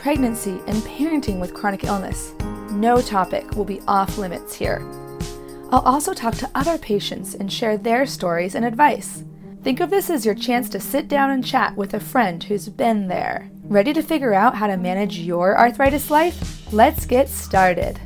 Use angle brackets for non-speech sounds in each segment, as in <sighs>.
pregnancy, and parenting with chronic illness. No topic will be off limits here. I'll also talk to other patients and share their stories and advice. Think of this as your chance to sit down and chat with a friend who's been there. Ready to figure out how to manage your arthritis life? Let's get started.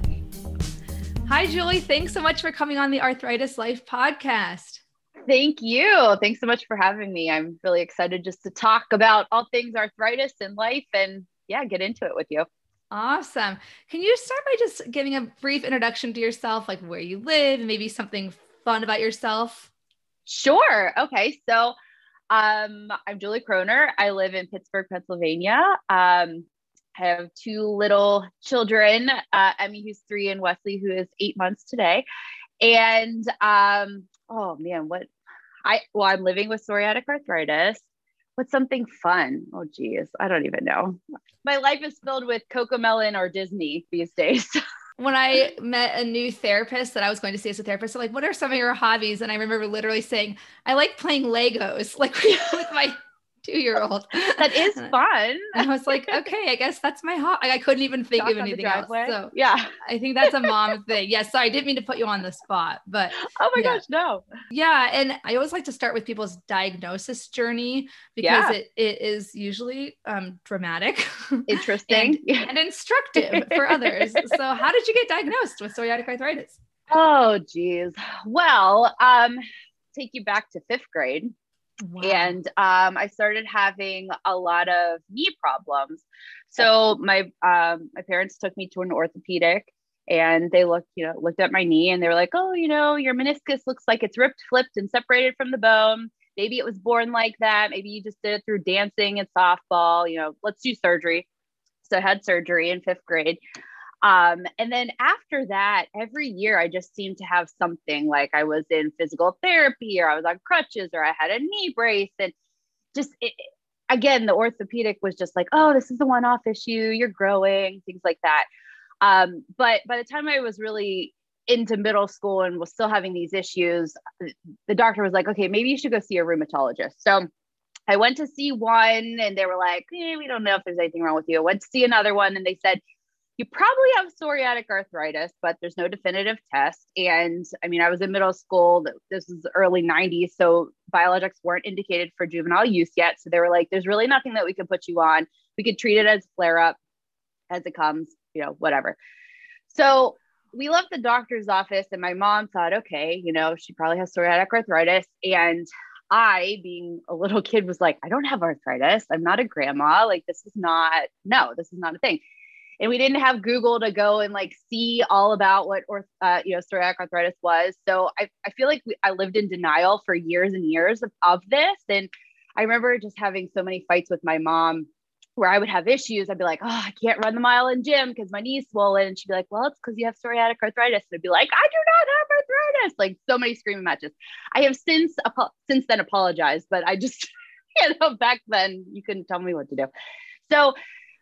Hi, Julie. Thanks so much for coming on the Arthritis Life podcast. Thank you. Thanks so much for having me. I'm really excited just to talk about all things arthritis and life and yeah, get into it with you. Awesome. Can you start by just giving a brief introduction to yourself, like where you live and maybe something fun about yourself? Sure. Okay. So um, I'm Julie Cerrone. I live in Pittsburgh, Pennsylvania. Um, I have two little children, uh, Emmy, who's three, and Wesley, who is eight months today. And um, oh man, what I well, I'm living with psoriatic arthritis. What's something fun? Oh geez, I don't even know. My life is filled with Cocomelon or Disney these days. <laughs> when I met a new therapist that I was going to see as a therapist, I'm like, what are some of your hobbies? And I remember literally saying, I like playing Legos, <laughs> like <laughs> with my two year old. That is <laughs> fun. I was like, <laughs> okay, I guess that's my hobby. I couldn't even think of anything else. So yeah, I think that's a <laughs> mom thing. Yes. Yeah, sorry, I didn't mean to put you on the spot, but oh my yeah. gosh, no. Yeah. And I always like to start with people's diagnosis journey because yeah. it, it is usually um, dramatic, interesting, and, and instructive for others. So, how did you get diagnosed with psoriatic arthritis? Oh, geez. Well, um, take you back to fifth grade. Wow. And um, I started having a lot of knee problems. So my um, my parents took me to an orthopedic, and they looked, you know, looked at my knee, and they were like, "Oh, you know, your meniscus looks like it's ripped, flipped, and separated from the bone. Maybe it was born like that. Maybe you just did it through dancing and softball. You know, let's do surgery." So I had surgery in fifth grade. Um, and then after that, every year I just seemed to have something like I was in physical therapy or I was on crutches or I had a knee brace. And just it, again, the orthopedic was just like, oh, this is a one off issue. You're growing, things like that. Um, but by the time I was really into middle school and was still having these issues, the doctor was like, okay, maybe you should go see a rheumatologist. So I went to see one and they were like, eh, we don't know if there's anything wrong with you. I went to see another one and they said, you probably have psoriatic arthritis, but there's no definitive test. And I mean, I was in middle school. This is early 90s. So biologics weren't indicated for juvenile use yet. So they were like, there's really nothing that we could put you on. We could treat it as flare up as it comes, you know, whatever. So we left the doctor's office, and my mom thought, okay, you know, she probably has psoriatic arthritis. And I, being a little kid, was like, I don't have arthritis. I'm not a grandma. Like, this is not, no, this is not a thing and we didn't have Google to go and like see all about what or uh, you know psoriatic arthritis was. So I, I feel like we, I lived in denial for years and years of, of this. And I remember just having so many fights with my mom where I would have issues. I'd be like, oh, I can't run the mile in gym because my knee's swollen. And she'd be like, well, it's because you have psoriatic arthritis. And I'd be like, I do not have arthritis. Like so many screaming matches. I have since since then apologized, but I just <laughs> you know back then you couldn't tell me what to do. So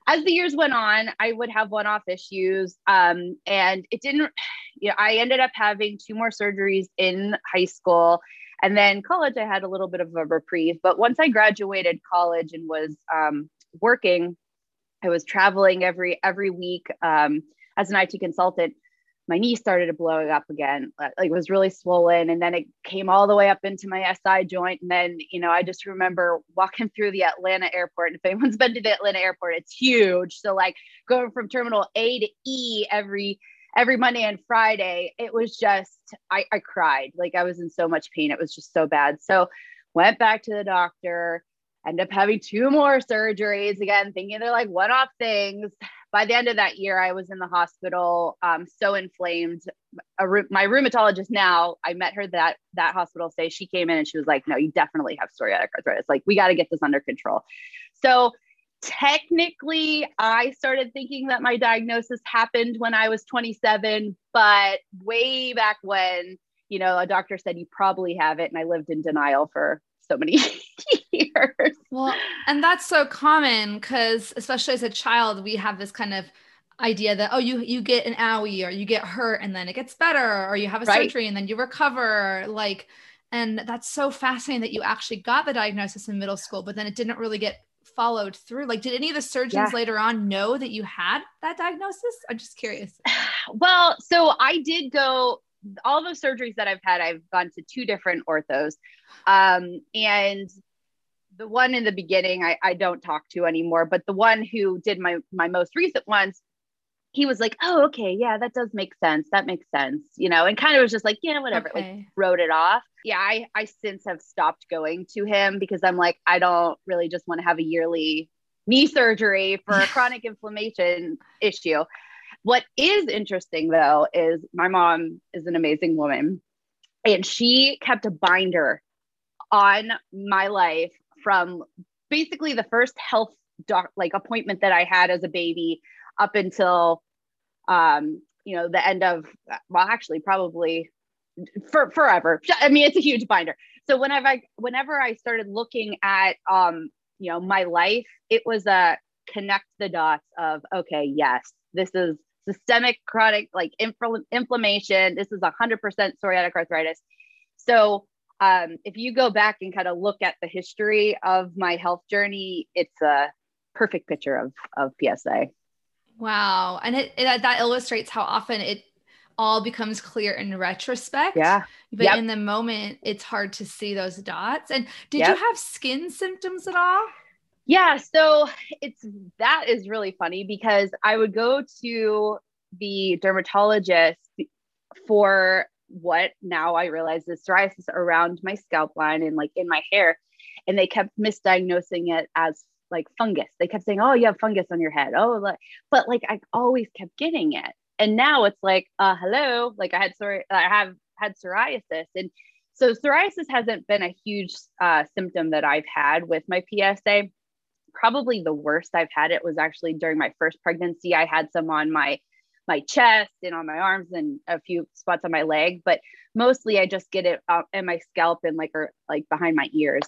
as the years went on, I would have one off issues. Um, and it didn't, <sighs> you know, I ended up having two more surgeries in high school. And then college, I had a little bit of a reprieve. But once I graduated college and was um, working, I was traveling every every week um, as an IT consultant my knee started to blowing up again. Uh, like it was really swollen. And then it came all the way up into my SI joint. And then, you know, I just remember walking through the Atlanta airport. And if anyone's <laughs> been to the Atlanta airport, it's huge. So like going from terminal A to E every every Monday and Friday, it was just I, I cried. Like I was in so much pain. It was just so bad. So went back to the doctor, end up having two more surgeries again, thinking they're like one-off things by the end of that year, I was in the hospital, um, so inflamed. my rheumatologist now, I met her that that hospital say she came in and she was like, "No, you definitely have psoriatic arthritis. Like, we got to get this under control." So technically I started thinking that my diagnosis happened when I was 27, but way back when, you know, a doctor said you probably have it and I lived in denial for so many <laughs> years. Well, and that's so common cuz especially as a child we have this kind of idea that oh you you get an owie or you get hurt and then it gets better or you have a right. surgery and then you recover like and that's so fascinating that you actually got the diagnosis in middle school but then it didn't really get followed through? Like, did any of the surgeons yeah. later on know that you had that diagnosis? I'm just curious. <sighs> Well, so I did go, all the surgeries that I've had, I've gone to two different orthos. Um, and the one in the beginning, I, I don't talk to anymore, but the one who did my, my most recent ones, he was like, oh, okay, yeah, that does make sense. That makes sense, you know, and kind of was just like, yeah, whatever, okay. like wrote it off. Yeah, I, I since have stopped going to him because I'm like, I don't really just want to have a yearly knee surgery for a <laughs> chronic inflammation issue. What is interesting though is my mom is an amazing woman and she kept a binder on my life from basically the first health doc like appointment that I had as a baby up until um, you know the end of well actually probably for forever. I mean it's a huge binder. So whenever i whenever i started looking at um you know my life it was a connect the dots of okay yes this is systemic chronic like infl- inflammation. This is 100% psoriatic arthritis. So um, if you go back and kind of look at the history of my health journey it's a perfect picture of of psa Wow. And it, it, that illustrates how often it all becomes clear in retrospect. Yeah. But yep. in the moment, it's hard to see those dots. And did yep. you have skin symptoms at all? Yeah. So it's that is really funny because I would go to the dermatologist for what now I realize is psoriasis around my scalp line and like in my hair. And they kept misdiagnosing it as like fungus. They kept saying, "Oh, you have fungus on your head." Oh, like, but like I always kept getting it, and now it's like, uh, hello, like I had sorry, I have had psoriasis, and so psoriasis hasn't been a huge uh, symptom that I've had with my PSA. Probably the worst I've had it was actually during my first pregnancy. I had some on my my chest and on my arms and a few spots on my leg, but mostly I just get it uh, in my scalp and like or like behind my ears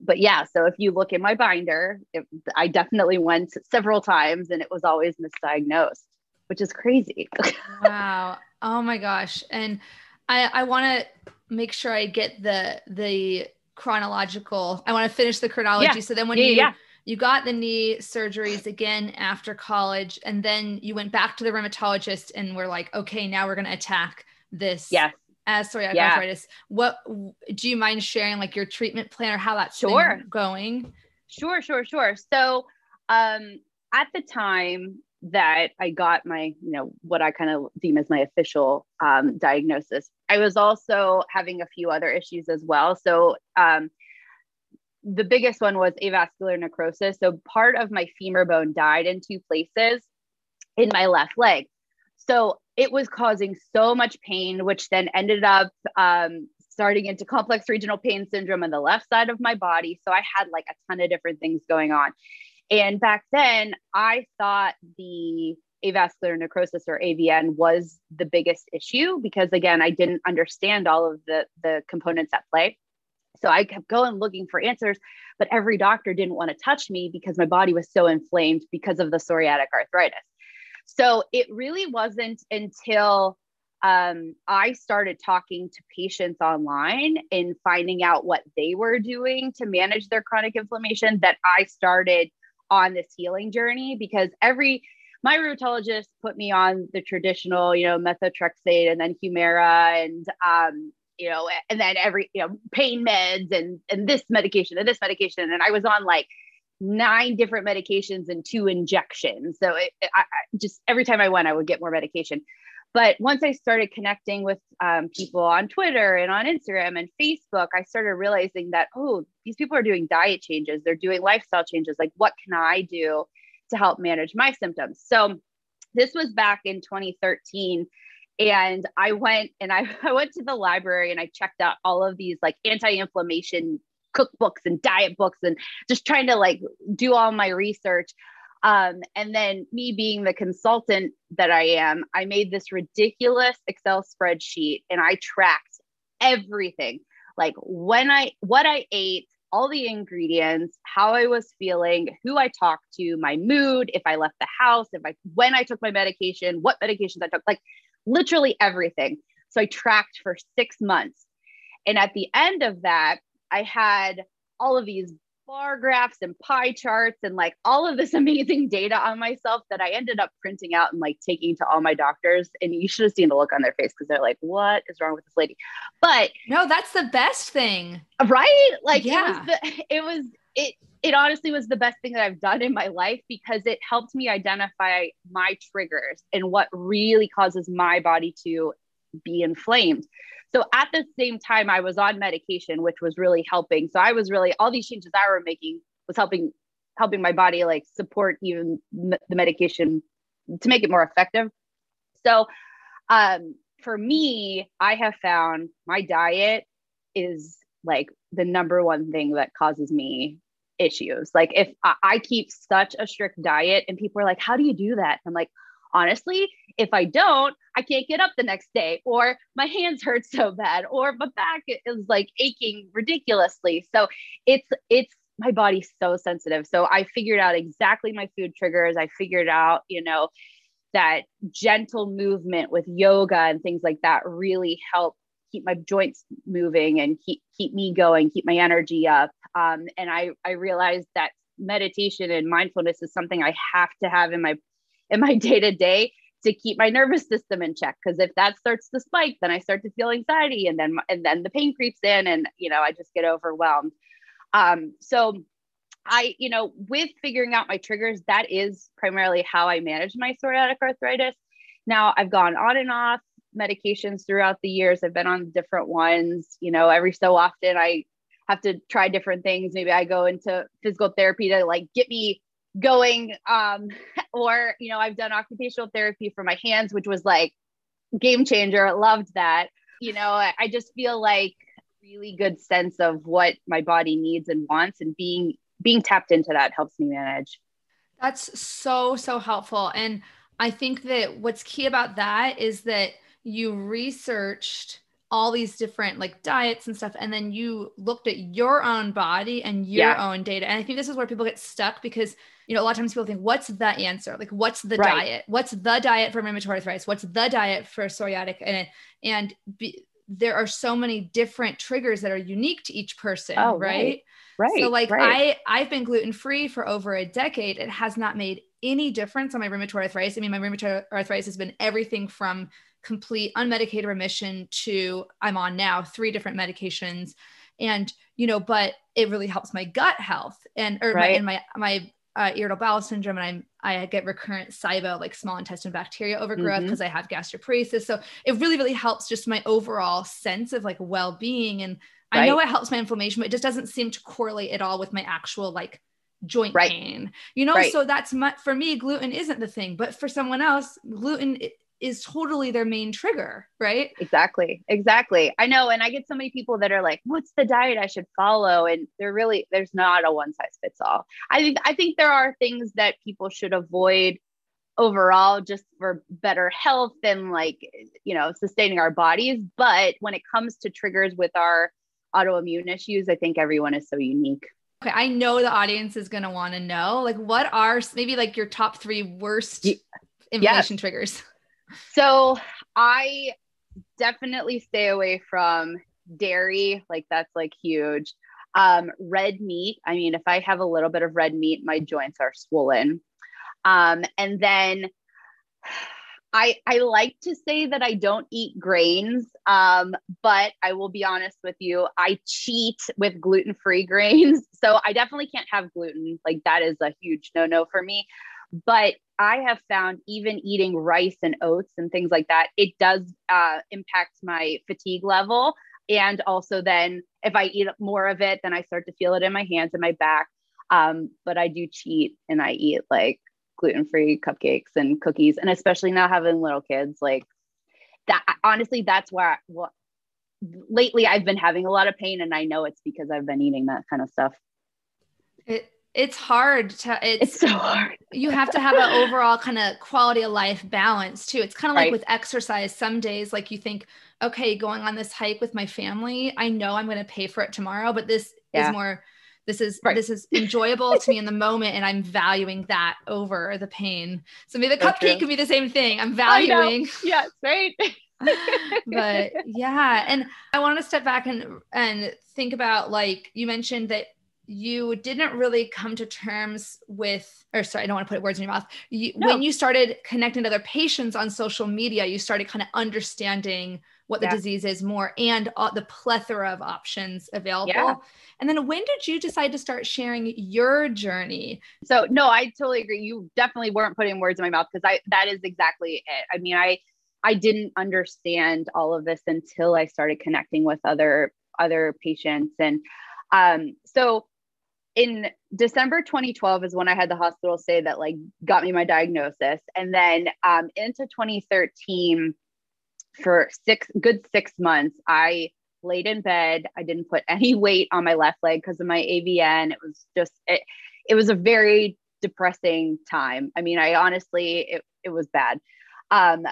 but yeah, so if you look in my binder, it, I definitely went several times and it was always misdiagnosed, which is crazy. <laughs> wow. Oh my gosh. And I, I want to make sure I get the, the chronological, I want to finish the chronology. Yeah. So then when yeah, you, yeah. You got the knee surgeries again after college, and then you went back to the rheumatologist and we're like, okay, now we're going to attack this yes as psoriatic yeah. arthritis. What do you mind sharing, like your treatment plan or how that's sure. going? Sure, sure, sure. So, um, at the time that I got my, you know, what I kind of deem as my official um, diagnosis, I was also having a few other issues as well. So, um, the biggest one was avascular necrosis. So, part of my femur bone died in two places in my left leg. So it was causing so much pain, which then ended up um, starting into complex regional pain syndrome on the left side of my body. So I had like a ton of different things going on. And back then, I thought the avascular necrosis or AVN was the biggest issue because again, I didn't understand all of the the components at play. So I kept going looking for answers, but every doctor didn't want to touch me because my body was so inflamed because of the psoriatic arthritis. So it really wasn't until um, I started talking to patients online and finding out what they were doing to manage their chronic inflammation that I started on this healing journey because every my rheumatologist put me on the traditional, you know, methotrexate and then Humira and um, you know, and then every you know pain meds and and this medication and this medication and I was on like nine different medications and two injections. So it, I, I just every time I went, I would get more medication. But once I started connecting with um, people on Twitter and on Instagram and Facebook, I started realizing that, oh, these people are doing diet changes, they're doing lifestyle changes. Like, what can I do to help manage my symptoms? So, this was back in 2013. And I went and I, <laughs> I went to the library and I checked out all of these like anti inflammation cookbooks and diet books and just trying to like do all my research. Um, and then me being the consultant that I am, I made this ridiculous Excel spreadsheet and I tracked everything like when I, what I ate, all the ingredients, how I was feeling, who I talked to, my mood, if I left the house, if I, when I took my medication, what medications I took, like literally everything. So I tracked for six months. And at the end of that, I had all of these bar graphs and pie charts and like all of this <laughs> amazing data on myself that I ended up printing out and like taking to all my doctors. And you should have seen the look on their face because they're like, what is wrong with this lady? But no, that's the best thing. Right? Like yeah. it was the, <laughs> it was, it, it honestly was the best thing that I've done in my life because it helped me identify my triggers and what really causes my body to be inflamed. So at the same time, I was on medication, which was really helping. So I was really all these changes I were making was helping helping my body like support even the medication to make it more effective. So um, for me, I have found my diet is like the number one thing that causes me issues. Like if I, I keep such a strict diet and people are like, how do you do that? I'm like, honestly, if I don't, I can't get up the next day, or my hands hurt so bad, or my back is like aching ridiculously. So it's it's my body's so sensitive. So I figured out exactly my food triggers. I figured out, you know, that gentle movement with yoga and things like that really help keep my joints moving and keep keep me going, keep my energy up. Um, and I I realized that meditation and mindfulness is something I have to have in my in my day to day to keep my nervous system in check. Because if that starts to spike then i start to feel anxiety and then and then the pain creeps in and you know i just get overwhelmed. Um so i you know with figuring out my triggers that is primarily how i manage my psoriatic arthritis. Now i've gone on and off medications throughout the years. I've been on different ones. You know every so often i have to try different things. Maybe i go into physical therapy to like get me going um <laughs> or you know i've done occupational therapy for my hands which was like game changer. Loved that. You know I, I just feel like really good sense of what my body needs and wants and being being tapped into that helps me manage. That's so so helpful. And i think that what's key about that is that you researched all these different like diets and stuff and then you looked at your own body and your yeah. own data and i think this is where people get stuck because you know a lot of times people think what's the answer like what's the right. diet what's the diet for rheumatoid arthritis what's the diet for psoriatic and and be, there are so many different triggers that are unique to each person oh, right? right right so like right. i i've been gluten free for over a decade it has not made any difference on my rheumatoid arthritis i mean my rheumatoid arthritis has been everything from complete unmedicated remission to I'm on now three different medications and you know but it really helps my gut health and or right. my, and my my uh, irritable bowel syndrome and I'm I get recurrent SIBO like small intestine bacteria overgrowth because mm-hmm. I have gastroparesis so it really really helps just my overall sense of like well-being and right. I know it helps my inflammation but it just doesn't seem to correlate at all with my actual like joint right. pain you know so that's my for me gluten isn't the thing but for someone else gluten is totally their main trigger, right? Exactly. Exactly. I know. And I get so many people that are like, what's the diet I should follow? And they're really, there's not a one size fits all. I think, I think there are things that people should avoid overall just for better health and like, you know, sustaining our bodies. But when it comes to triggers with our autoimmune issues, I think everyone is so unique. Okay, I know the audience is going to want to know like what are maybe like your top 3 worst inflammation yes. triggers? So I definitely stay away from dairy. Like that's like huge. Um, red meat. I mean, if I have a little bit of red meat, my joints are swollen. Um, and then I I like to say that I don't eat grains, um, but I will be honest with you, I cheat with gluten free <laughs> grains. So I definitely can't have gluten. Like that is a huge no no for me. But I have found even eating rice and oats and things like that, it does uh, impact my fatigue level. And also, then if I eat more of it, then I start to feel it in my hands and my back. Um, but I do cheat and I eat like gluten free cupcakes and cookies. And especially now having little kids, like that, honestly, that's why what lately I've been having a lot of pain and I know it's because I've been eating that kind of stuff. It it's hard to it's, it's so hard. you have to have an overall kind of quality of life balance too. It's kind of right. like with exercise. Some days like you think, okay, going on this hike with my family, I know I'm going to pay for it tomorrow, but this yeah. is more this is right. this is enjoyable to me in the moment and i'm valuing that over the pain so maybe the so cupcake true. could be the same thing i'm valuing yes right <laughs> but yeah and i want to step back and and think about like you mentioned that you didn't really come to terms with or sorry i don't want to put words in your mouth you, no. when you started connecting to other patients on social media you started kind of understanding what the yeah. disease is more and uh, the plethora of options available. Yeah. And then when did you decide to start sharing your journey? So no, I totally agree. You definitely weren't putting words in my mouth because I that is exactly it. I mean, I I didn't understand all of this until I started connecting with other other patients and um so in December 2012 is when I had the hospital say that like got me my diagnosis and then um into 2013 for six good six months, I laid in bed. I didn't put <laughs> any weight on my left leg because of my AVN. It was just it, it was a very depressing time. I mean, I honestly it, it was bad. Um,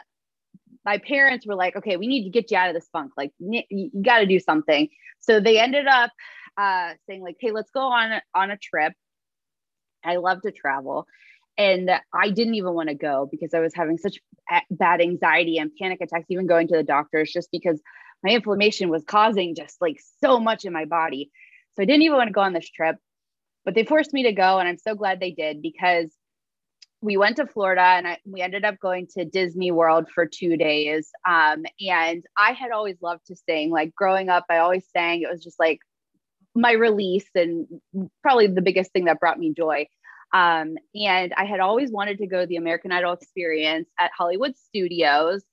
my parents were like, okay, we need to get you out of this funk. Like, you, you got to do something. So they ended up uh, saying like, hey, let's go on on a trip. I love to travel. And I didn't even want to go because I was having such bad anxiety and panic attacks, even going to the doctors, just because my inflammation was causing just like so much in my body. So I didn't even want to go on this trip, but they forced me to go. And I'm so glad they did because we went to Florida and I, we ended up going to Disney World for two days. Um, and I had always loved to sing. Like growing up, I always sang. It was just like my release and probably the biggest thing that brought me joy. Um, and I had always wanted to go to the American Idol experience at Hollywood Studios.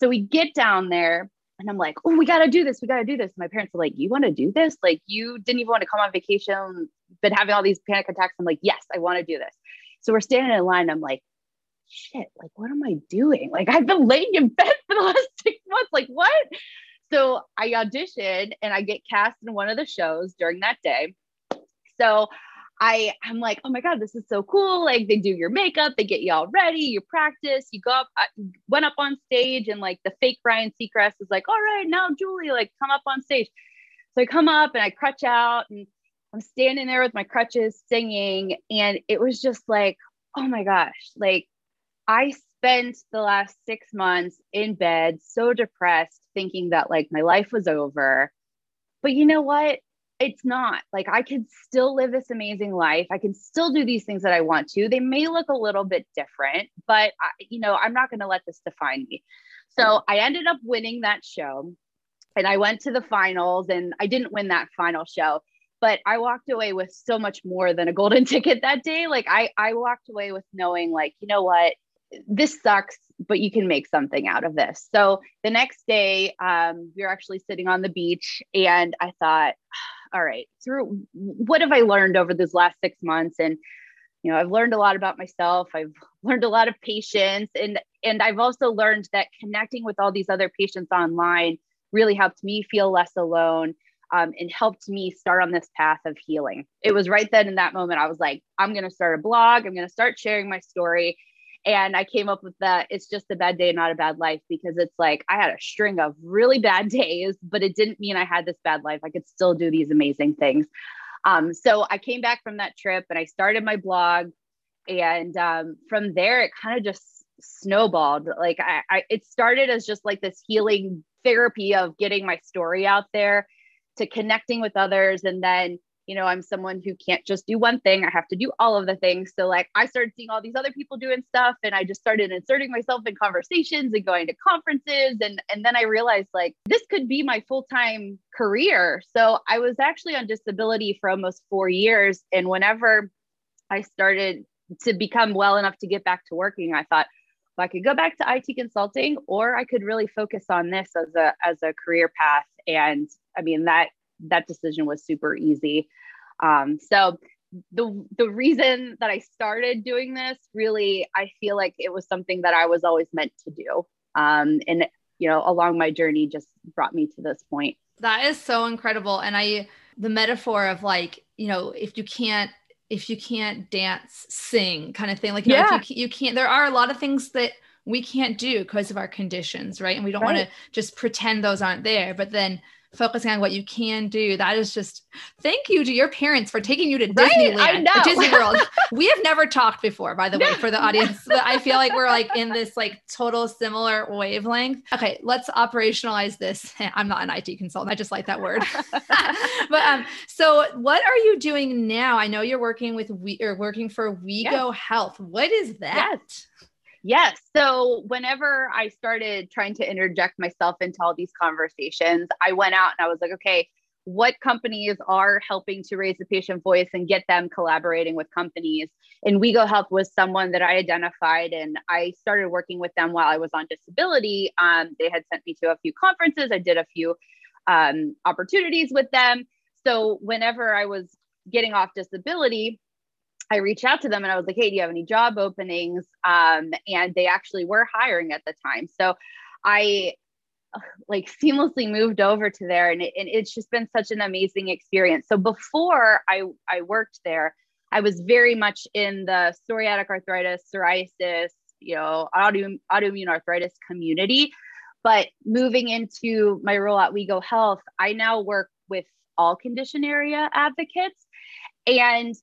So we get down there and I'm like, oh, we got to do this. We got to do this. My parents are like, you want to do this? Like, you didn't even want to come on vacation, been having all these panic attacks. I'm like, yes, I want to do this. So we're standing in line. I'm like, shit, like, what am I doing? Like, I've been laying in bed for the last <laughs> six months. Like, what? So I auditioned and I get cast in one of the shows during that day. So I I'm like, oh my god, this is so cool. Like they do your makeup, they get you all ready, you practice, you go up. Uh, I went up on stage, and like the fake Ryan Seacrest is like, all right, now Julie, like come up on stage. So I come up and I crutch out, and I'm standing there with my crutches singing, and it was just like, oh my gosh, like I spent the last six months in bed, so depressed, thinking that like my life was over. But you know what? it's not like I can still live this amazing life. I can still do these things that I want to. They may look a little bit different, but I, you know, I'm not going to let this define me. So I ended up winning that show and I went to the finals and I didn't win that final show, but I walked away with so much more than a golden <laughs> ticket that day. Like I, I walked away with knowing like, you know what, this sucks, but you can make something out of this. So the next day, um, we were actually sitting on the beach and I thought, <sighs> all right, through what have I learned over these last six months? And you know, I've learned a lot about myself. I've <laughs> learned a lot of patience, and and I've also learned that connecting with all these other patients online really helped me feel less alone. Um, and helped me start on this path of healing. It was right then in that moment, I was like, I'm going to start a blog. I'm going to start sharing my story. And I came up with that it's just a bad day, not a bad life, because it's like I had a string of really bad <laughs> days, but it didn't mean I had this bad life. I could still do these amazing things. Um, so I came back from that trip and I started my blog. And um, from there, it kind of just snowballed. Like I, I, it started as just like this healing therapy of getting my story out there to connecting with others. And then you know, I'm someone who can't just do one thing. I have to do all of the things. So like I started seeing all these other people doing stuff and I just started inserting myself in conversations and going to conferences and and then I realized like this could be my full-time career. So I was actually on disability for almost 4 years and whenever I started to become well enough to get back to working, I thought well, I could go back to IT consulting or I could really focus on this as a as a career path and I mean that that decision was super easy. Um, so the the reason that I started doing this really, I feel like it was something that I was always meant to do. Um, and you know, along my journey just brought me to this point. That is so incredible. And I, the metaphor of like, you know, if you can't, if you can't dance, sing kind of thing, like, you yeah. know, if you, you can't, there are a lot of things that we can't do because of our conditions, right? And we don't right. want to just pretend those aren't there. But then focusing on what you can do. That is just thank you to your parents for taking you to right? Disneyland, Disney World. <laughs> we have never talked before, by the way, for the audience. I feel like we're like in this like total similar wavelength. Okay, let's operationalize this. <laughs> I'm not an IT consultant. I just like that word. <laughs> but um, so what are you doing now? I know you're working with we or working for WeGo yes. Health. What is that? Yes. Yes. So whenever I started trying to interject myself into all these conversations, I went out and I was like, okay, what companies are helping to raise the patient voice and get them collaborating with companies. And WeGo Health was someone that I identified and I started working with them while I was on disability. Um, they had sent me to a few conferences. I did a few um, opportunities with them. So whenever I was getting off disability, I reached out to them and I was like, hey, do you have any job openings? Um, and they actually were hiring at the time. So I <sighs> like seamlessly moved over to there and, it, and it's just been such an amazing experience. So before I, I worked there, I was very much in the psoriatic arthritis, psoriasis, you know, autoimmune, autoimmune arthritis community. But moving into my role at WeGo Health, I now work with all condition area advocates. And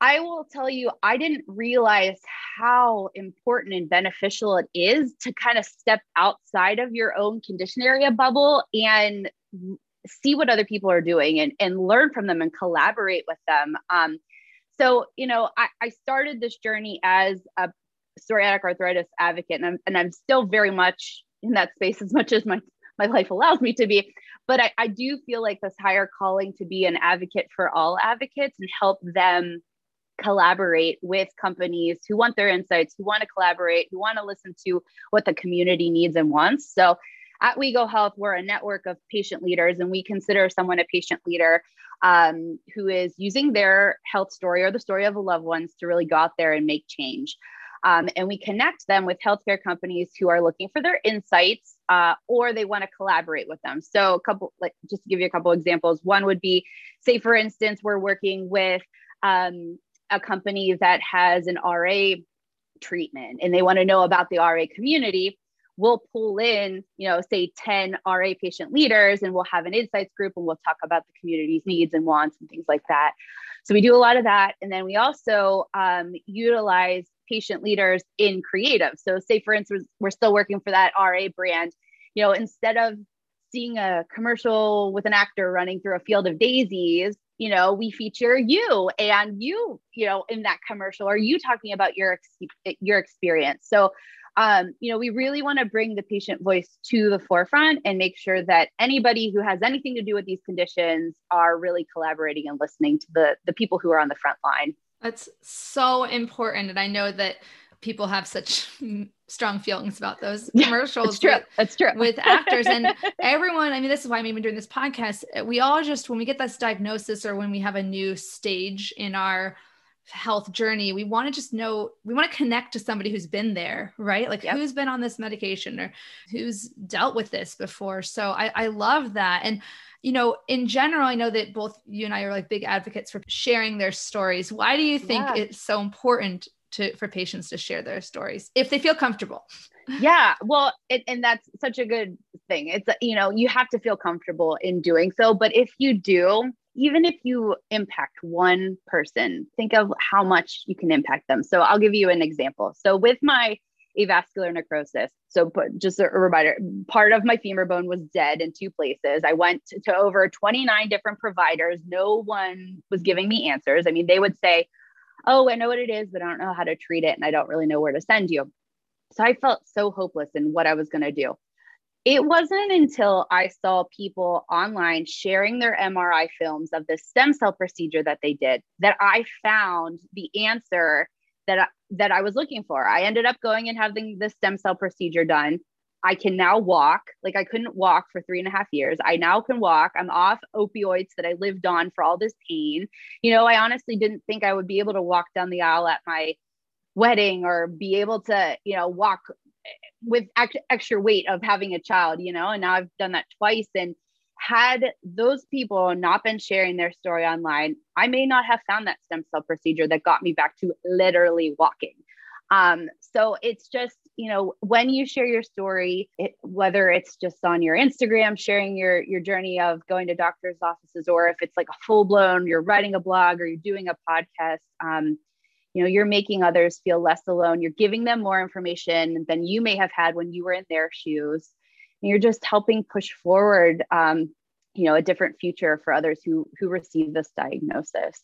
I will tell you, I didn't realize how important and beneficial it is to kind of step outside of your own condition area bubble and see what other people are doing and, and learn from them and collaborate with them. Um, so, you know, I, I started this journey as a psoriatic arthritis advocate, and I'm, and I'm still very much in that space as much as my, my life allows me to be. But I, I do feel like this higher calling to be an advocate for all advocates and help them collaborate with companies who want their insights, who want to collaborate, who want to listen to what the community needs and wants. So at WeGo Health, we're a network of patient leaders, and we consider someone a patient leader um, who is using their health story or the story of a loved ones to really go out there and make change. Um, and we connect them with healthcare companies who are looking for their insights uh, or they want to collaborate with them. So, a couple, like just to give you a couple examples, one would be, say, for instance, we're working with um, a company that has an RA treatment and they want to know about the RA community, we'll pull in, you know, say 10 RA patient leaders and we'll have an insights group and we'll talk about the community's needs and wants and things like that. So we do a lot of that. And then we also um, utilize patient leaders in creative. So say for instance, we're still working for that RA brand, you know, instead of seeing a commercial with an actor running through a field of daisies, you know we feature you and you you know in that commercial are you talking about your your experience. So um, you know we really want to bring the patient voice to the forefront and make sure that anybody who has anything to do with these conditions are really collaborating and listening to the the people who are on the front line. That's so important and i know that people have such <laughs> strong feelings about those <laughs> commercials. Yeah, true. With, that's true. with actors and <laughs> everyone. I mean, this is why I'm even doing this podcast. We all just, when we get this diagnosis or when we have a new stage in our health journey, we want to just know, we want to connect to somebody who's been there, right? Like yep. who's been on this medication or who's dealt with this before. So I, I love that. And you know, in general, I know that both you and I are like big advocates for sharing their stories. Why do you think yeah. it's so important to for patients to share their stories if they feel comfortable. <laughs> Yeah well it, and that's such a good thing. It's you know you have to feel comfortable in doing so but if you do even if you impact one person think of how much you can impact them. So i'll give you an example. So with my avascular necrosis so just a reminder part of my femur bone was dead in two places. I went to over 29 different providers. No one was giving me answers. I mean they would say oh, I know what it is, but I don't know how to treat it. And I don't really know where to send you. So I felt so hopeless in what I was going to do. It wasn't until I saw people online sharing their MRI films of the stem cell procedure that they did that I found the answer that I, that I was looking for. I ended up going and having the stem cell procedure done. I can now walk. Like I couldn't walk for three and a half years. I now can walk. I'm off opioids that I lived on for all this pain. You know, I honestly didn't think I would be able to walk down the aisle at my wedding or be able to, you know, walk with extra weight of having a child, you know, and now I've done that twice. And had those people not been sharing their story online, I may not have found that stem cell procedure that got me back to literally walking. Um, so it's just, you know, when you share your story, it, whether it's just on your Instagram, sharing your your journey of going to doctors' offices, or if it's like a full blown, you're writing a blog or you're doing a podcast, um, you know, you're making others feel less alone. You're giving them more information than you may have had when you were in their shoes. And you're just helping push forward, um, you know, a different future for others who who receive this diagnosis.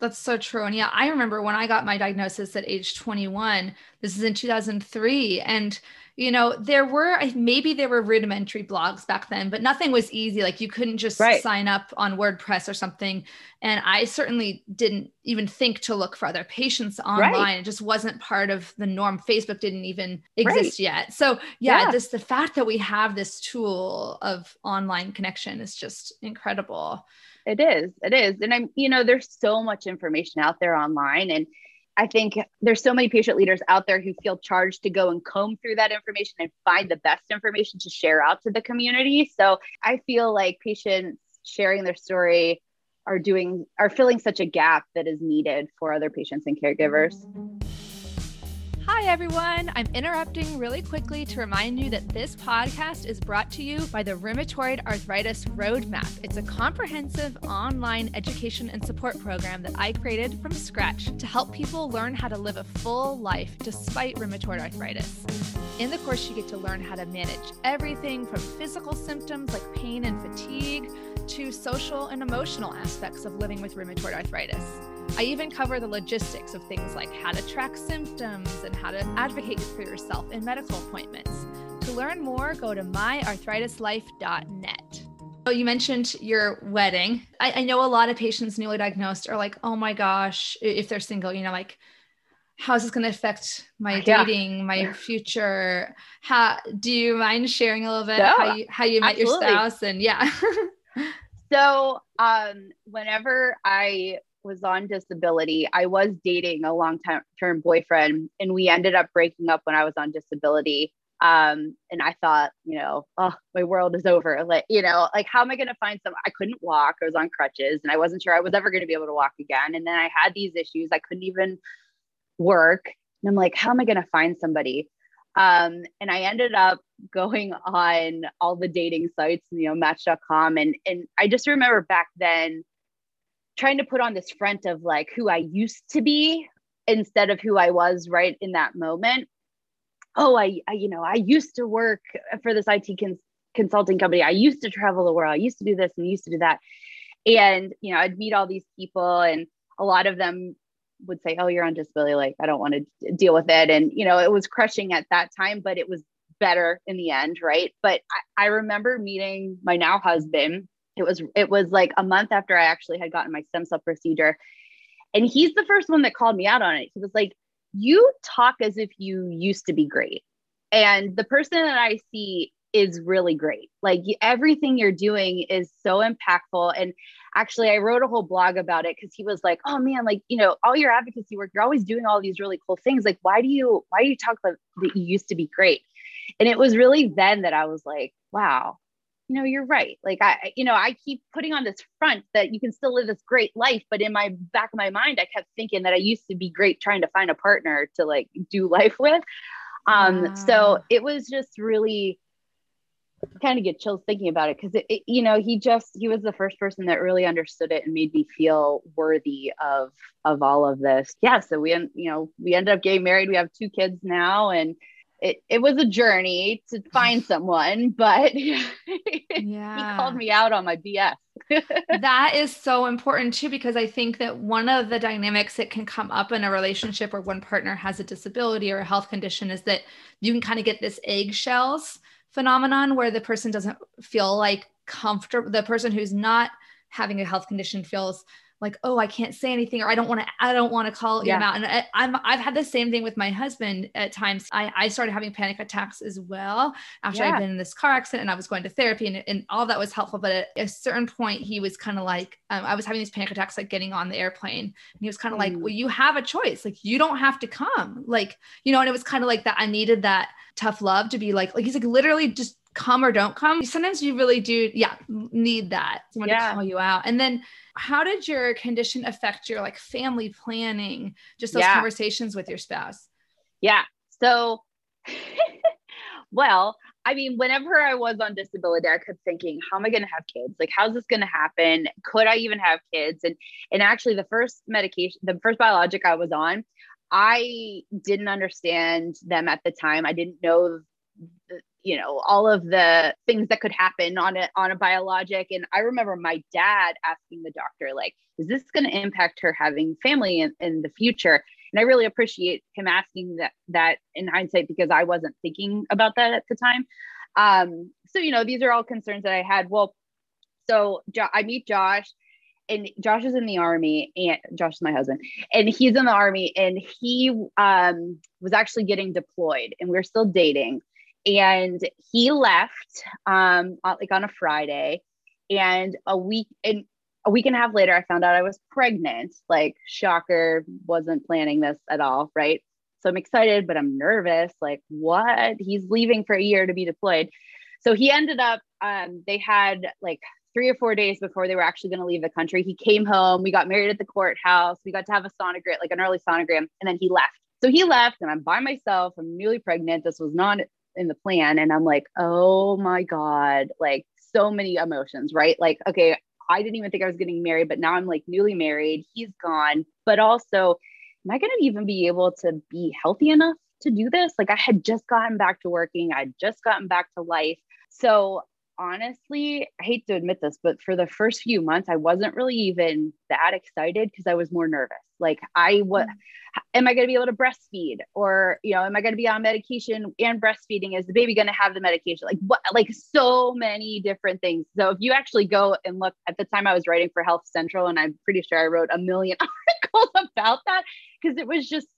That's so true. And yeah, I remember when I got my diagnosis at age 21, this is in 2003. And, you know, there were maybe there were rudimentary blogs back then, but nothing was easy. Like you couldn't just right. sign up on WordPress or something. And I certainly didn't even think to look for other patients online. Right. It just wasn't part of the norm. Facebook didn't even exist right. yet. So, yeah, yeah, this the fact that we have this tool of online connection is just incredible. It is. It is. And I'm, you know, there's so much information out there online. And I think there's so many patient leaders out there who feel charged to go and comb through that information and find the best information to share out to the community. So I feel like patients sharing their story are doing are filling such a gap that is needed for other patients and caregivers. Hi, everyone. I'm interrupting really quickly to remind you that this podcast is brought to you by the Rheumatoid Arthritis Roadmap. It's a comprehensive online education and support program that I created from scratch to help people learn how to live a full life despite rheumatoid arthritis. In the course, you get to learn how to manage everything from physical symptoms like pain and fatigue to social and emotional aspects of living with rheumatoid arthritis. I even cover the logistics of things like how to track symptoms and how to advocate for yourself in medical appointments. To learn more, go to myarthritislife.net. Oh, you mentioned your wedding. I, I, know a lot of patients newly diagnosed are like, oh my gosh, if they're single, you know, like, how's this going to affect my dating, yeah. my future? How do you mind sharing a little bit no, how you how you met absolutely. your spouse and yeah? <laughs> so um whenever I was on disability. I was dating a long term boyfriend, and we ended up breaking up when I was on disability. Um, and I thought, you know, oh, my world is over. Like, you know, like how am I going to find some? I couldn't walk. I was on crutches, and I wasn't sure I was ever going to be able to walk again. And then I had these issues. I couldn't even work. And I'm like, how am I going to find somebody? Um, and I ended up going on all the dating sites, you know, Match.com, and and I just remember back then trying to put on this front of like who I used to be instead of who I was right in that moment. Oh, I, I you know, I used to work for this IT cons- consulting company. I used to travel the world. I used to do this and used to do that. And, you know, I'd meet all these people and a lot of them would say, Oh, you're on disability. Like, I don't want to deal with it. And, you know, it was crushing at that time, but it was better in the end. Right. But I, I remember meeting my now husband it was it was like a month after I actually had gotten my stem cell procedure. And he's the first one that called me out on it. He was like, "You talk as if you used to be great." And the person that I see is really great. Like everything you're doing is so impactful. And actually, I wrote a whole blog about it because he was like, "Oh man, like you know, all your advocacy work, you're always doing all these really cool things. Like, why do you why do you talk about that you used to be great?" And it was really then that I was like, "Wow, you know, you're right. Like I, you know, I keep putting on this front that you can still live this great life, but in my back of my mind, I kept thinking that I used to be great trying to find a partner to like do life with. Um, wow. so it was just really kind of get chills thinking about it because it, it, you know, he just he was the first person that really understood it and made me feel worthy of of all of this. Yeah. So we, end, you know, we ended up getting married. We have two kids now, and it, it was a journey to find <laughs> someone, but yeah. <laughs> he called me out on my BS. <laughs> that is so important too, because I think that one of the dynamics that can come up in a relationship where one partner has a disability or a health condition is that you can kind of get this eggshells phenomenon where the person doesn't feel like comfortable, the person who's not having a health condition feels like, oh, I can't say anything or I don't want to, I don't want to call yeah. him out. And I, I'm, I've had the same thing with my husband at times. I, I started having panic attacks as well after yeah. I'd been in this car accident and I was going to therapy and, and all that was helpful. But at a certain point, he was kind of like, um, I was having these panic attacks, like getting on the airplane. And he was kind of mm. like, well, you have a choice. Like, you don't have to come. Like, you know, and it was kind of like that. I needed that tough love to be like, like he's like literally just come or don't come. Sometimes you really do, yeah, need that someone yeah. to call you out. And then how did your condition affect your like family planning, just those yeah. conversations with your spouse? Yeah. So, <laughs> well, I mean, whenever I was on disability, I kept thinking, how am I going to have kids? Like, how's this going to happen? Could I even have kids? And and actually, the first medication, the first biologic I was on, I didn't understand them at the time. I didn't know, you know, all of the things that could happen on a on a biologic. And I remember my dad asking the doctor, like, "Is this going to impact her having family in, in the future?" And I really appreciate him asking that that in hindsight because I wasn't thinking about that at the time. Um, so you know, these are all concerns that I had. Well, so jo- I meet Josh and Josh is in the army and Josh is my husband and he's in the army and he um, was actually getting deployed and we are still dating and he left um, like on a Friday and a week and a week and a half later I found out I was pregnant like shocker wasn't planning this at all right so I'm excited but I'm nervous like what he's leaving for a year to be deployed so he ended up um, they had like three or four days before they were actually going to leave the country. He came home. We got married at the courthouse. We got to have a sonogram, like an early sonogram, and then he left. So he left, and I'm by myself. I'm newly pregnant. This was not in the plan. And I'm like, oh my God, like so many emotions, right? Like, okay, I didn't even think I was getting married, but now I'm like newly married. He's gone. But also, am I going to even be able to be healthy enough to do this? Like, I had just gotten back to working, I'd just gotten back to life. So honestly, I hate to admit this, but for the first few months, I wasn't really even that excited because I was more nervous. Like, I what mm. am I going to be able to breastfeed, or you know, am I going to be on medication and breastfeeding? Is the baby going to have the medication? Like, what? Like, so many different things. So if you actually go and look at the time I was writing for Health Central, and I'm pretty sure I wrote a million <laughs> articles about that because it was just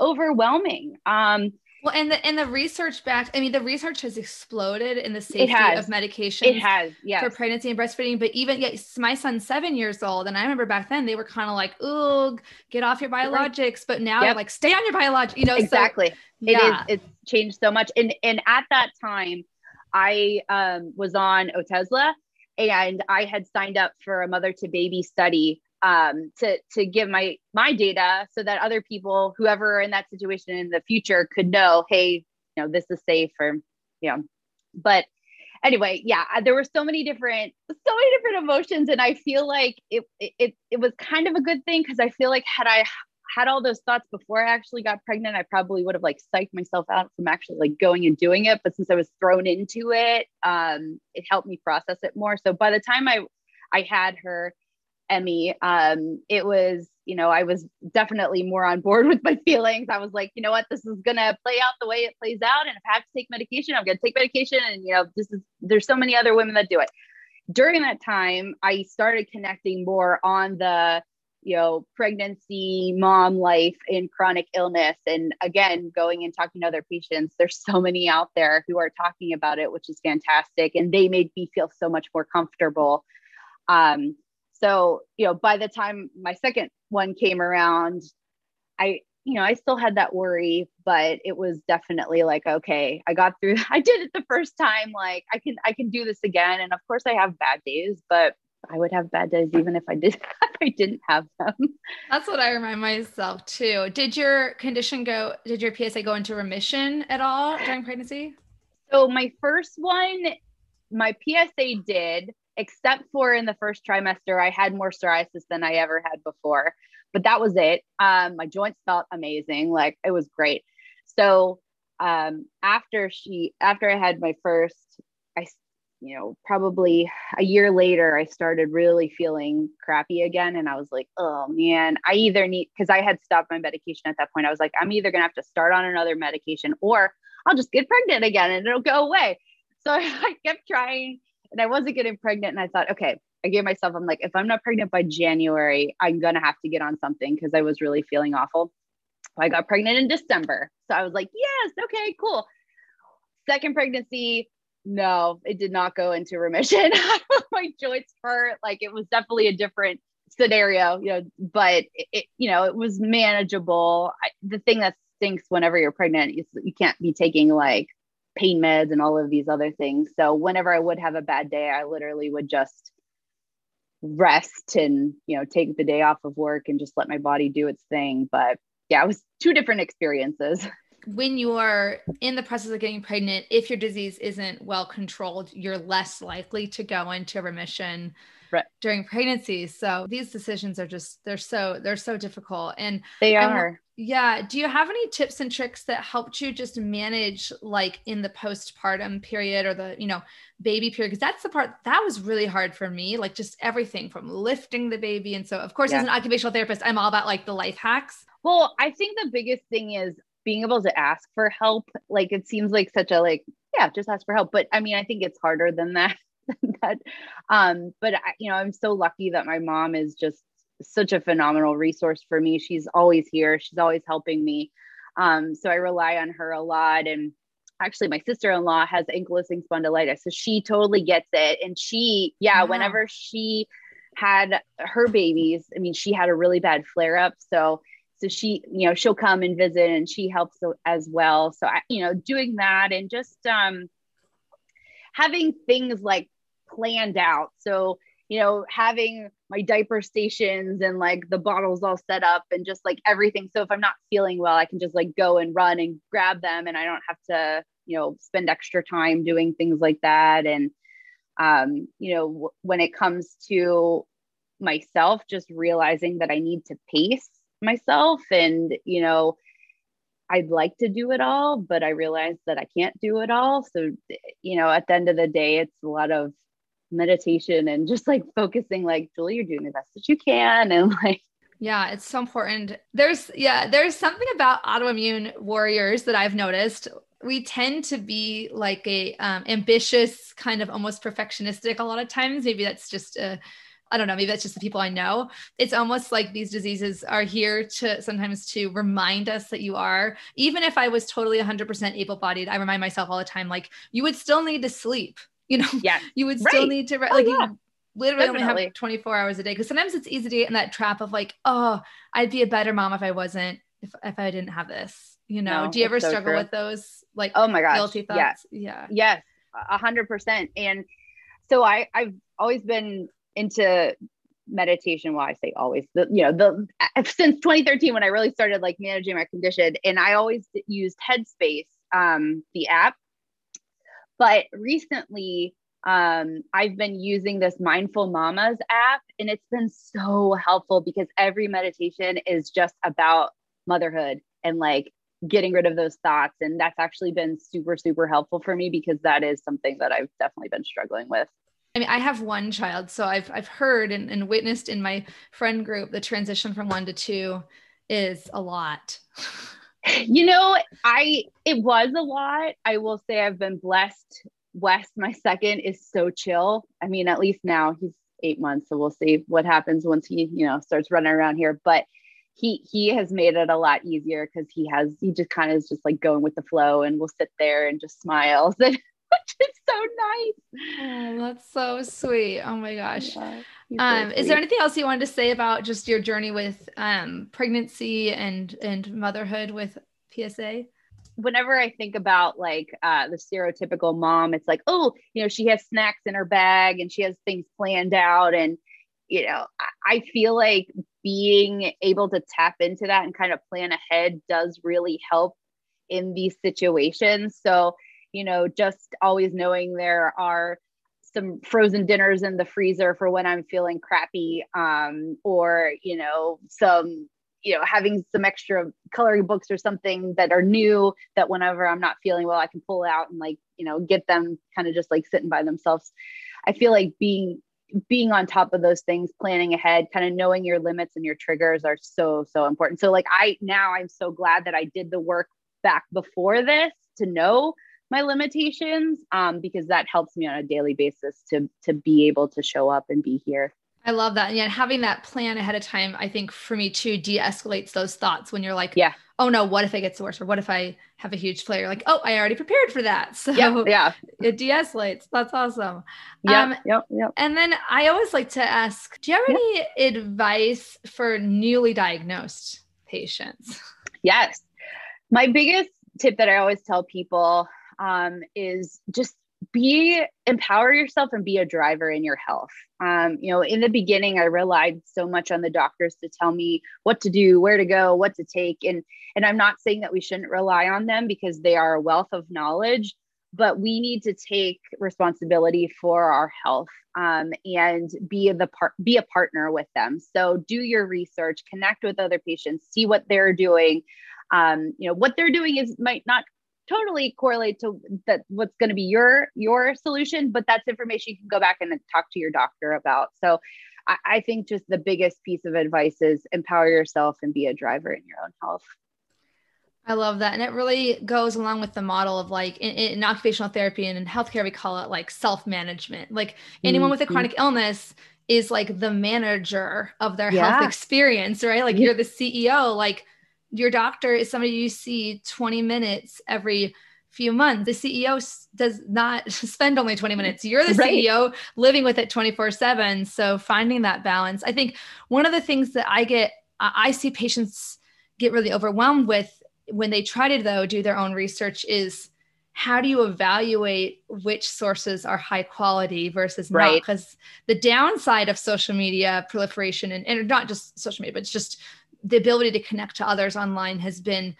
overwhelming. Um, well, and the and the research back, I mean, the research has exploded in the safety of medication. It has, yeah, for pregnancy and breastfeeding. But even yeah, my son's seven years old, and I remember back then they were kind of like, "Ooh, get off your biologics," but now yep. they're like, "Stay on your biologics." You know, exactly. So, yeah. is. It's changed so much, and and at that time, I um, was on Otezla, and I had signed up for a mother to baby study um, to to give my my data so that other people, whoever are in that situation in the future, could know, hey, you know, this is safe or you know. But anyway, yeah, there were so many different so many different emotions, and I feel like it it it was kind of a good thing because I feel like had I had all those thoughts before I actually got pregnant, I probably would have like psyched myself out from actually like going and doing it. But since I was thrown into it, um, it helped me process it more. So by the time I I had her, Emmy, um, it was, you know, I was definitely more on board <laughs> with my feelings. I was like, you know what, this is gonna play out the way it plays out. And if I have to take medication, I'm gonna take medication. And you know, this is there's so many other women that do it. During that time, I started connecting more on the, you know, pregnancy, mom life, and chronic illness. And again, going and talking to other patients, there's so many out there who are talking about it, which is fantastic. And they made me feel so much more comfortable. Um, so, you know, by the time my second one came around, I, you know, I still had that worry, but it was definitely like, okay, I got through, <laughs> I did it the first time. Like I can, I can do this again. And of course I have bad days, but I would have bad days even if I did, <laughs> if I didn't have them. That's what I remind myself too. Did your condition go, did your PSA go into remission at all during pregnancy? So my first one, my PSA did except for in the first trimester, I had more psoriasis than I ever had before. But that was it. Um, my joints felt amazing. Like it was great. So um, after she, after I had my first, I, you know, probably a year later, I started really feeling crappy again. And I was like, oh man, I either need, because I had stopped my medication at that point. I was like, I'm either going to have to start on another medication or I'll just get pregnant again and it'll go away. So <laughs> I kept trying and I wasn't getting pregnant. And I thought, okay, I gave myself, I'm like, if I'm not pregnant by January, I'm going to have to get on something because I was really feeling awful. I got pregnant in December. So I was like, yes, okay, cool. Second pregnancy, no, it did not go into remission. <laughs> My joints hurt. Like it was definitely a different scenario, you know, but it, you know, it was manageable. I, the thing that stinks whenever you're pregnant is you can't be taking like pain meds and all of these other things. So whenever I would have a bad day, I literally would just rest and, you know, take the day off of work and just let my body do its thing. But yeah, it was two different experiences. <laughs> When you are in the process of getting pregnant, if your disease isn't well controlled, you're less likely to go into remission right. during pregnancy. So these decisions are just they're so they're so difficult and they are. Yeah. Do you have any tips and tricks that helped you just manage like in the postpartum period or the, you know, baby period? Because that's the part that was really hard for me, like just everything from lifting the baby. And so, of course, yeah. as an occupational therapist, I'm all about like the life hacks. Well, I think the biggest thing is being able to ask for help. Like it seems like such a like, yeah, just ask for help. But I mean, I think it's harder than that. <laughs> that um, but I, you know, I'm so lucky that my mom is just such a phenomenal resource for me. She's always here. She's always helping me. Um, so I rely on her a lot. And actually, my sister-in-law has ankylosing spondylitis, so she totally gets it. And she, yeah, wow. whenever she had her babies, I mean, she had a really bad flare-up. So so she you know she'll come and visit and she helps as well so i you know doing that and just um having things like planned out so you know, having my diaper stations and like the bottles all set up and just like everything. So if I'm not feeling well, I can just like go and run and grab them and I don't have to, you know, spend extra time doing things like that. And, um, you know, w- when it comes to myself, just realizing that I need to pace myself and, you know, I'd like to do it all, but I realize that I can't do it all. So, you know, at the end of the day, it's a lot of meditation and just like focusing like Julie you're doing the best that you can and like yeah, it's so important. There's yeah, there's something about autoimmune warriors that I've noticed. We tend to be like a um, ambitious, kind of almost perfectionistic a lot of times. Maybe that's just a I don't know, maybe that's just the people I know. It's almost like these diseases are here to sometimes to remind us that you are, even if I was totally 100% able bodied, I remind myself all the time, like, you would still need to sleep you know, yeah, <laughs> you would still right. need to, oh, like, yeah. you literally Definitely. only have 24 hours a day. Cause sometimes it's easy to get in that trap of like, oh, I'd be a better mom if I wasn't, if, if I didn't have this, you know, no, do you ever so struggle true. with those like, oh my gosh, guilty thoughts? Yeah. Yeah. Yes. A hundred percent. And so I, I've always been into meditation well i say always the you know the since 2013 when i really started like managing my condition and i always used headspace um the app but recently, um, I've been using this Mindful Mamas app, and it's been so helpful because every meditation is just about motherhood and like getting rid of those thoughts. And that's actually been super, super helpful for me because that is something that I've definitely been struggling with. I mean, I have one child, so I've I've heard and, and witnessed in my friend group the transition from one to two is a lot. <laughs> you know, I it was a lot. I will say I've been blessed. Wes, my second, is so chill. I mean, at least now he's eight months, so we'll see what happens once he, you know, starts running around here. But he he has made it a lot easier because he has he just kind of is just like going with the flow and will sit there and just smiles <laughs> and which is so nice. Oh, that's so sweet. Oh my gosh. Yeah. Um, is there anything else you wanted to say about just your journey with um, pregnancy and and motherhood with PSA? Whenever I think about like uh, the stereotypical mom, it's like, oh, you know, she has snacks in her bag and she has things planned out, and you know, I feel like being able to tap into that and kind of plan ahead does really help in these situations. So, you know, just always knowing there are some frozen dinners in the freezer for when I'm feeling crappy, um, or you know, some you know, having some extra coloring books or something that are new that whenever I'm not feeling well, I can pull out and like you know get them kind of just like sitting by themselves. I feel like being being on top of those things, planning ahead, kind of knowing your limits and your triggers are so so important. So like I now I'm so glad that I did the work back before this to know my limitations um, because that helps me on a daily basis to to be able to show up and be here I love that. And yeah, having that plan ahead of time, I think for me too, de-escalates those thoughts when you're like, yeah, oh no, what if it gets worse? Or what if I have a huge flare? Like, oh, I already prepared for that. <laughs> So yep, yeah, it de-escalates. That's awesome. Yeah, um, yep, yep. And then I always like to ask, do you have any yep. advice for newly diagnosed patients? Yes. My biggest tip that I always tell people um, is just be empower yourself and be a driver in your health. Um, you know, in the beginning, I relied so much on the doctors to tell me what to do, where to go, what to take, and and I'm not saying that we shouldn't rely on them because they are a wealth of knowledge, but we need to take responsibility for our health um, and be the part be a partner with them. So do your research, connect with other patients, see what they're doing. Um, you know what they're doing is might not totally correlate to that what's going to be your your solution but that's information you can go back and talk to your doctor about so I, I, think just the biggest piece of advice is empower yourself and be a driver in your own health I love that. And it really goes along with the model of like in, in occupational therapy and in healthcare, we call it like self management. Like anyone mm-hmm. with a mm-hmm. chronic illness is like the manager of their yeah. health experience, right? Like you're the CEO. Like your doctor is somebody you see 20 minutes every few months. The CEO does not <laughs> spend only 20 minutes. You're the right. CEO living with it 24 7. So finding that balance. I think one of the things that I get, I see patients get really overwhelmed with when they try to, though, do their own research is how do you evaluate which sources are high quality versus right. not? Because the downside of social media proliferation and, and not just social media, but it's just the ability to connect to others online has been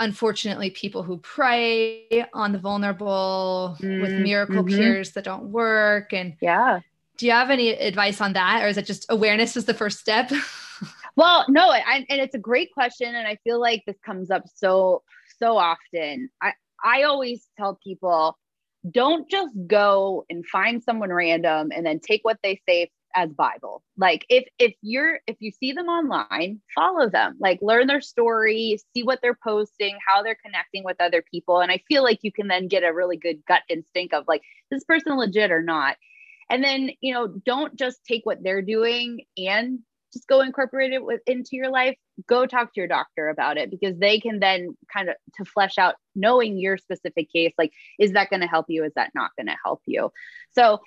unfortunately people who prey on the vulnerable mm, with miracle mm-hmm. cures that don't work. And yeah. do you have any advice on that or is it just awareness is the first step? <laughs> Well no I, and it's a great question and i feel like this comes up so so often. I i always tell people don't just go and find someone random and then take what they say as bible. Like if if you're if you see them online follow them. Like learn their story see what they're posting how they're connecting with other people. And i feel like you can then get a really good gut instinct of like this person legit or not. And then you know don't just take what they're doing and just go incorporate it with, into your life. Go talk to your doctor about it because they can then kind of to flesh out knowing your specific case like is that going to help you? Is that not going to help you? So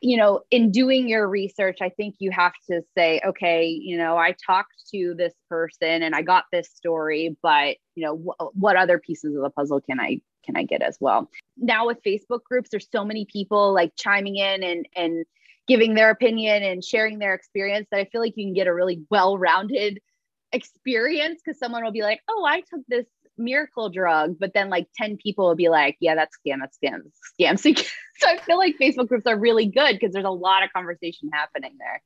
you know, in doing your research, I think you have to say, okay, you know, I talked to this person and I got this story, but you know, wh- what other pieces of the puzzle can I can I get as well? Now with Facebook groups, there's so many people like chiming in and and giving their opinion and sharing their experience that I feel like you can get a really well-rounded <laughs> experience because someone will be like, oh, I took this miracle drug, but then like 10 people will be like, yeah, that's scam, that's scam, scam. So, <laughs> so I feel like Facebook groups are really good because there's a lot of conversation happening there.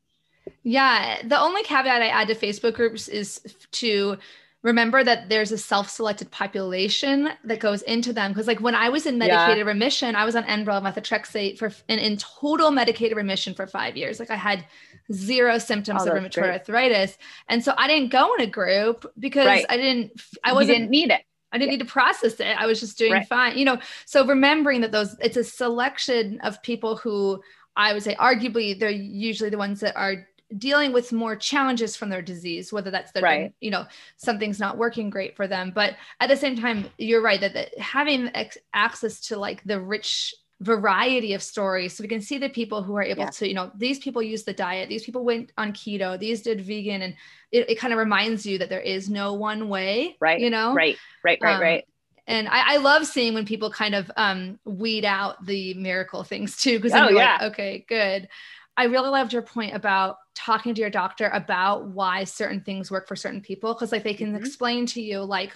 Yeah. The only caveat I add to Facebook groups is to remember that there's a self-selected population that goes into them because like when i was in medicated yeah. remission i was on enbrel methotrexate for and in total medicated remission for five years like i had zero symptoms oh, of rheumatoid great. arthritis and so i didn't go in a group because right. i didn't i wasn't you didn't need it I didn't need to process it. I was just doing right. fine. You know, so remembering that those it's a selection of people who I would say arguably they're usually the ones that are dealing with more challenges from their disease whether that's their right. you know something's not working great for them but at the same time you're right that, that having ex- access to like the rich variety of stories so we can see the people who are able yeah. to you know these people use the diet these people went on keto these did vegan and it, it kind of reminds you that there is no one way right you know right right right um, right and I, I, love seeing when people kind of um, weed out the miracle things too because oh, yeah. like okay good I really loved your point about talking to your doctor about why certain things work for certain people because like they can mm-hmm. explain to you like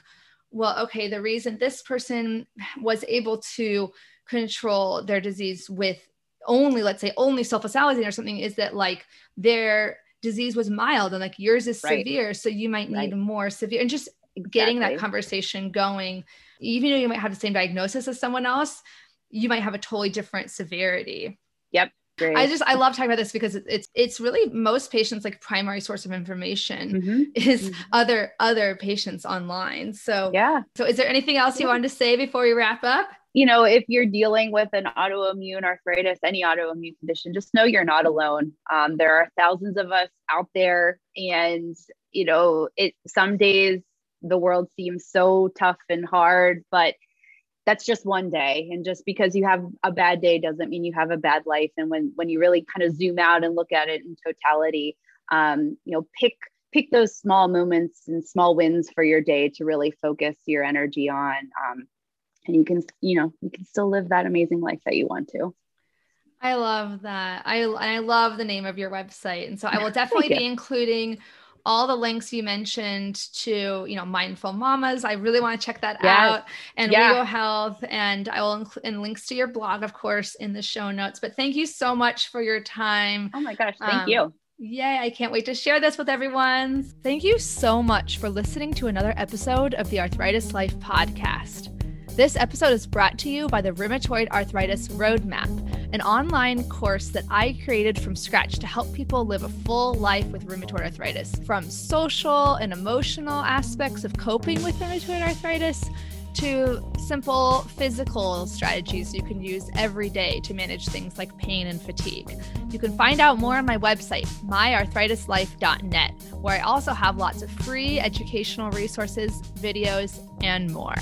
well okay the reason this person was able to control their disease with only let's say only sulfasalazine or something is that like their disease was mild and like yours is right. severe so you might need right. more severe and just exactly. getting that conversation going even though you might have the same diagnosis as someone else you might have a totally different severity yep Great. I just I love talking about this because it's it's really most patients like primary source of information mm-hmm. is mm-hmm. other other patients online. So yeah. So is there anything else you wanted to say before we wrap up? You know, if you're dealing with an autoimmune arthritis, any autoimmune condition, just know you're not alone. Um, there are thousands of us out there, and you know, it some days the world seems so tough and hard, but that's just one day. And just because you have a bad day doesn't mean you have a bad life. And when when you really kind of zoom out and look at it in totality um, you know pick pick those small moments and small wins for your day to really focus your energy on. Um, and you can you know you can still live that amazing life that you want to I love that. I I love the name of your website, and so I will <laughs> definitely be including all the links you mentioned to you know mindful mamas i really want to check that yes. out and yeah. WEGO health and i will include links to your blog of course in the show notes but thank you so much for your time oh my gosh thank um, you Yay, I can't wait to share this with everyone. Thank you so much for listening to another episode of the Arthritis Life podcast. This episode is brought to you by the Rheumatoid Arthritis Roadmap, an online course that I created from scratch to help people live a full life with rheumatoid arthritis. From social and emotional aspects of coping with rheumatoid arthritis to simple physical strategies you can use every day to manage things like pain and fatigue. You can find out more on my website, myarthritislife.net, where I also have lots of free educational resources, videos, and more.